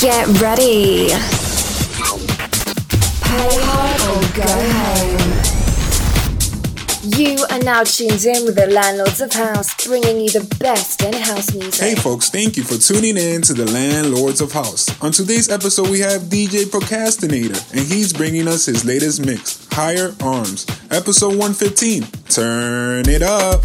Get ready. Pay hard or go home. You are now tuned in with the Landlords of House, bringing you the best in house music. Hey, folks, thank you for tuning in to the Landlords of House. On today's episode, we have DJ ProCastroNator, and he's bringing us his latest mix, Higher Arms, episode 115. Turn it up.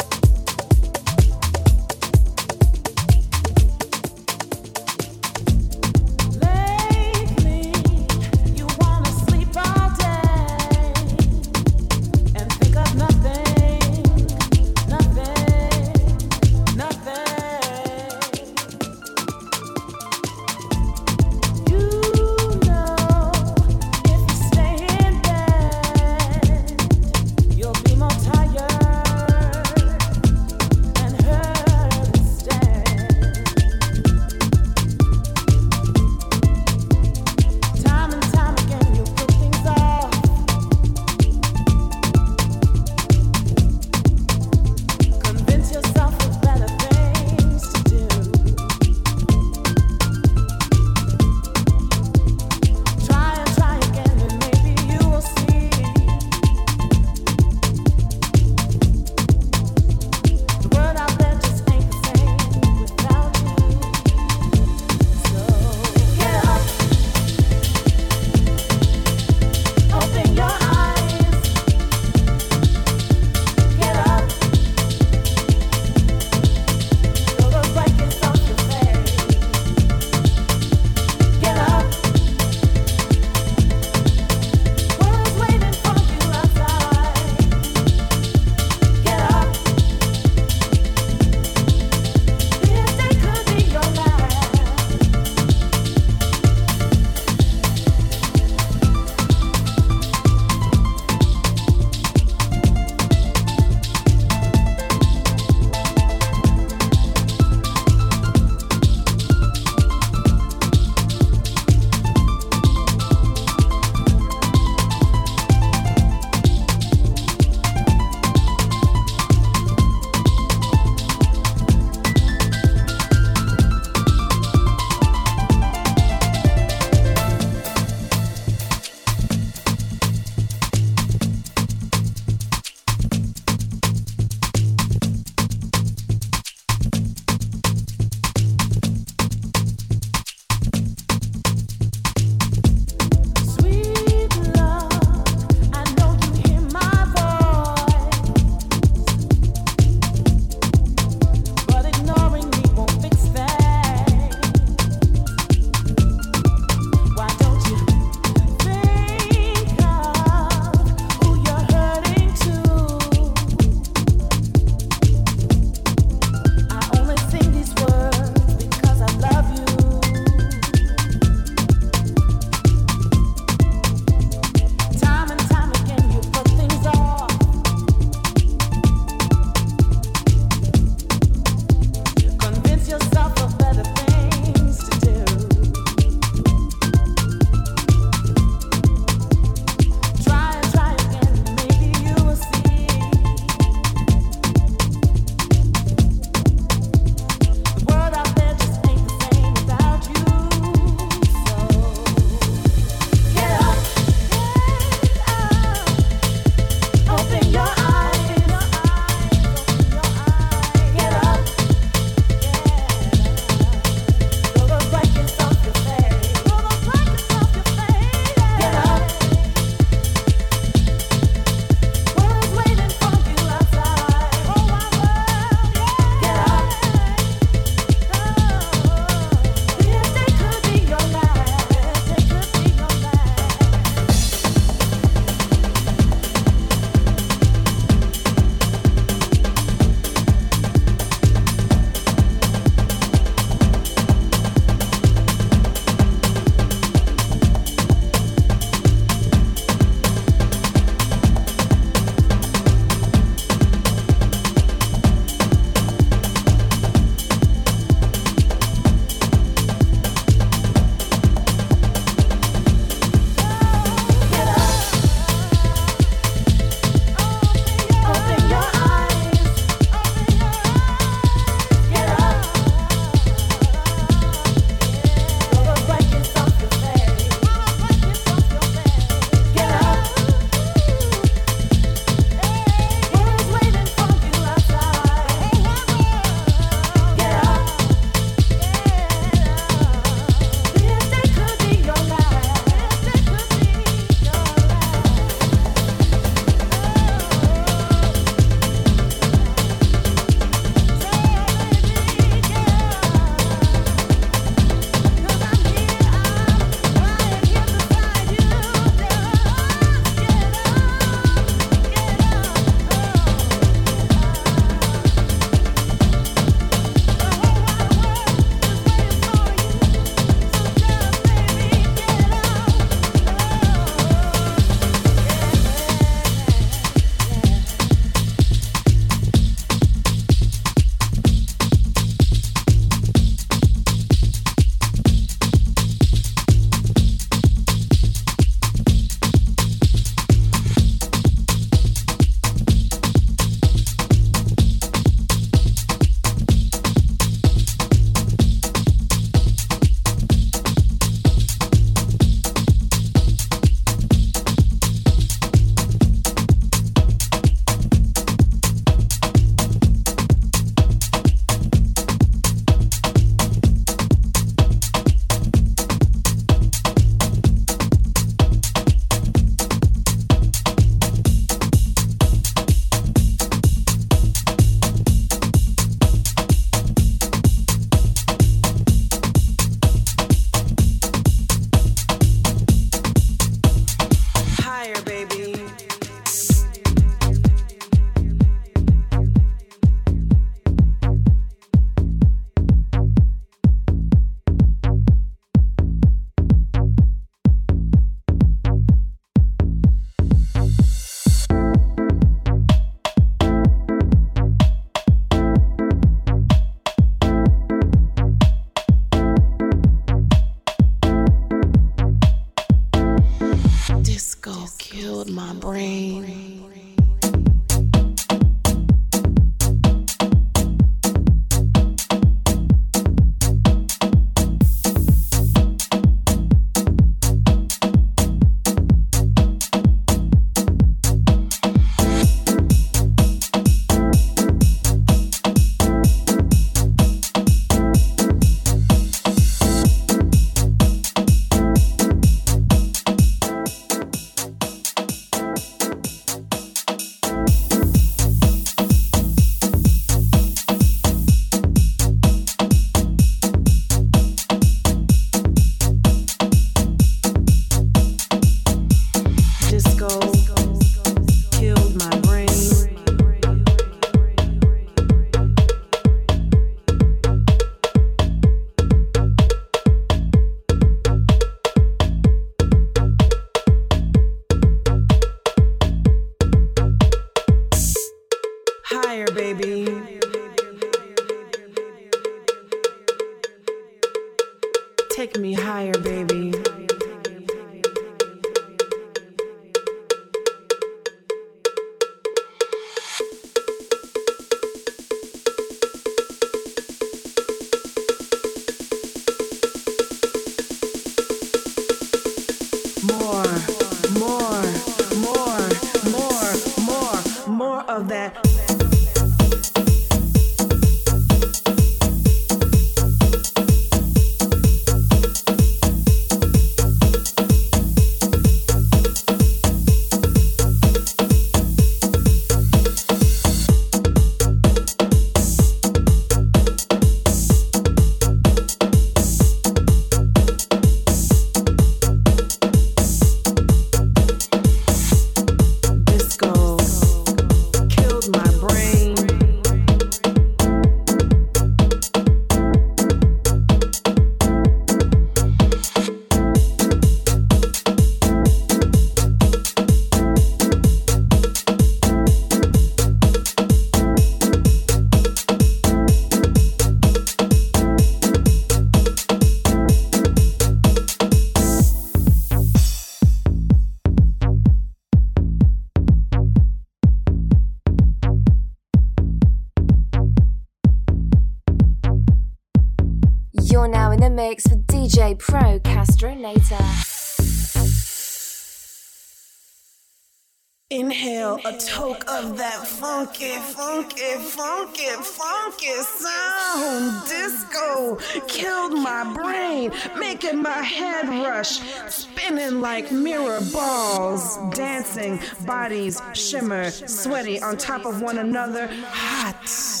My head rush, spinning like mirror balls, dancing, bodies shimmer, sweaty on top of one another, hot.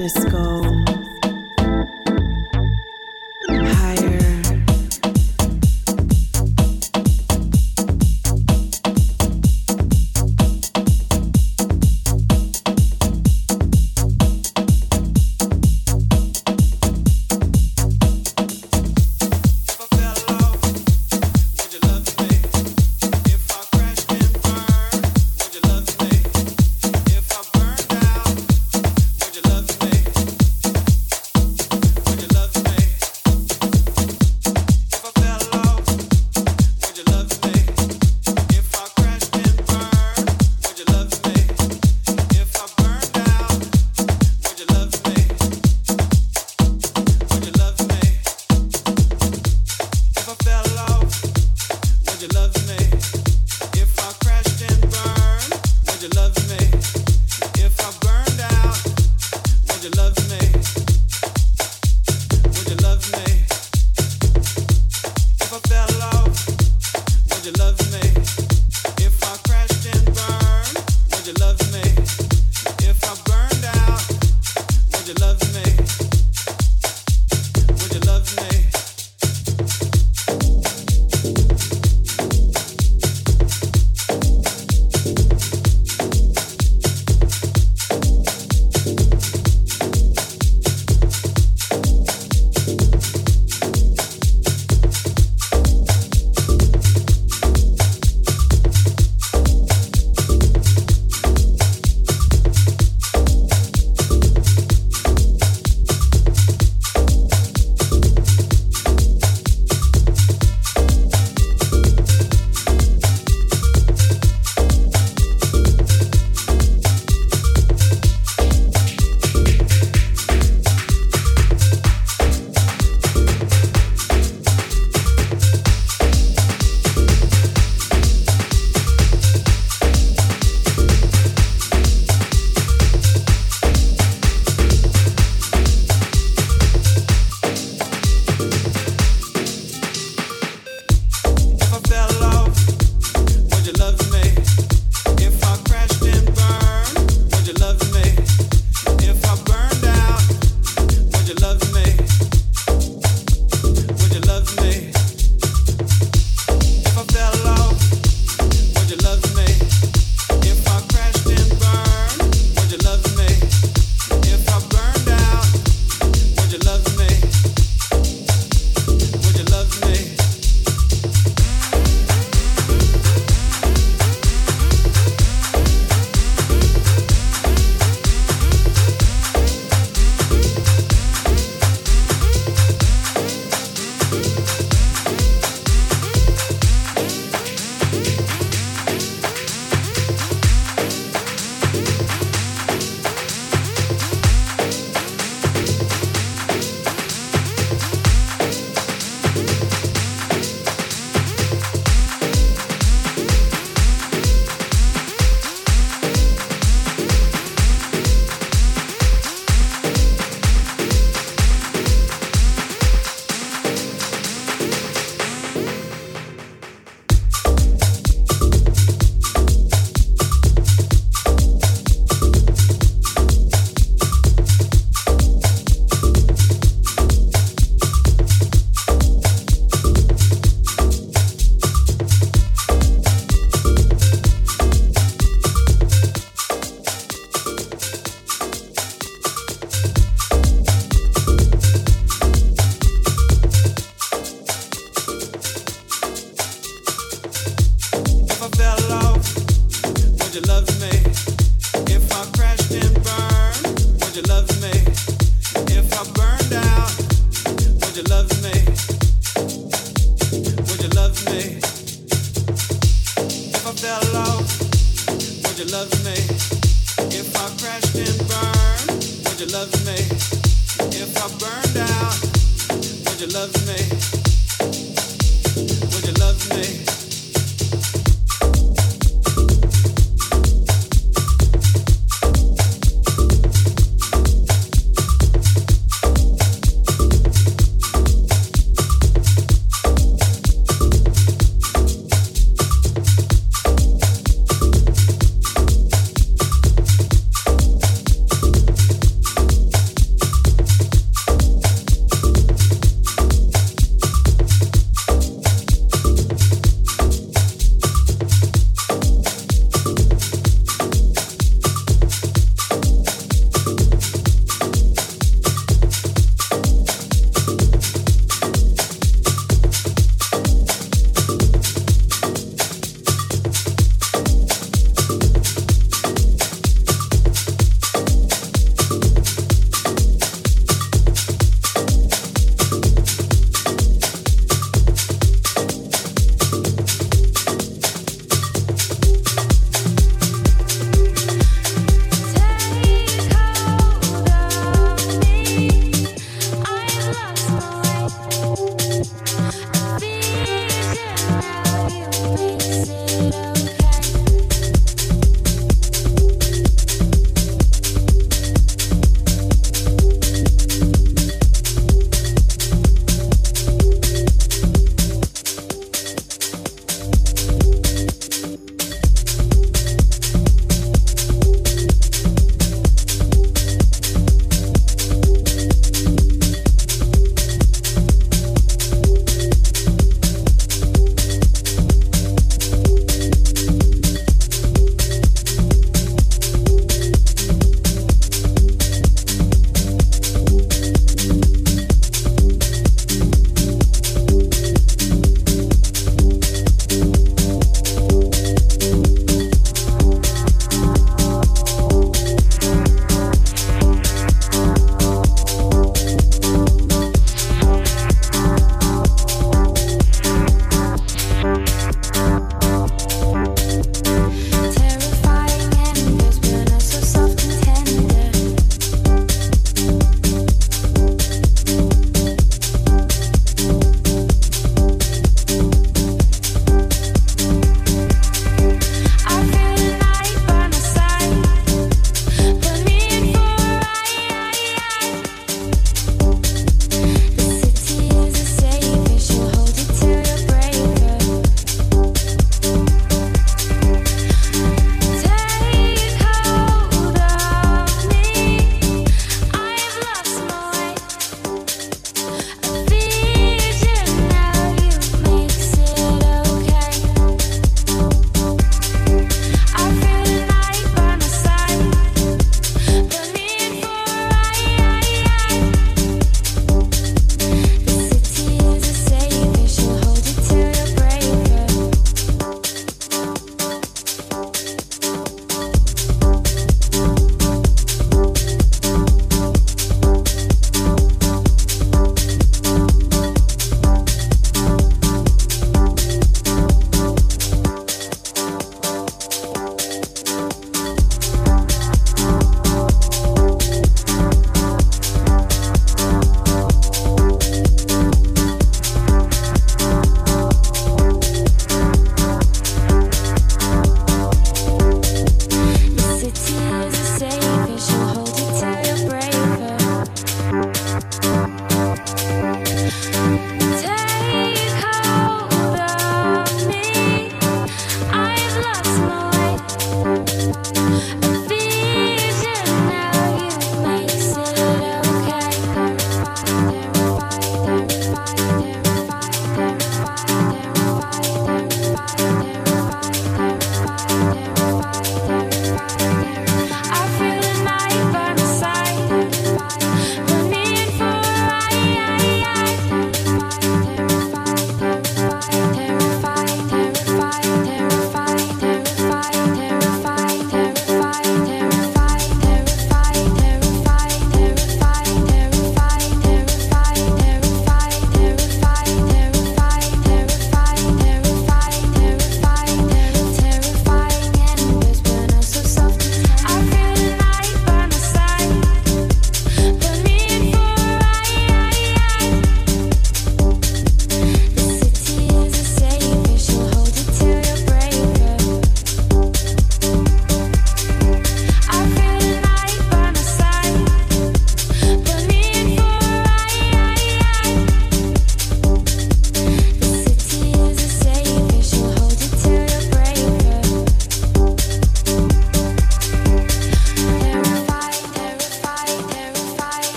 disco.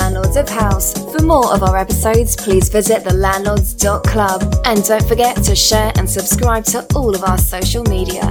Landlords of House. For more of our episodes, please visit thelandlords.club. And don't forget to share and subscribe to all of our social media.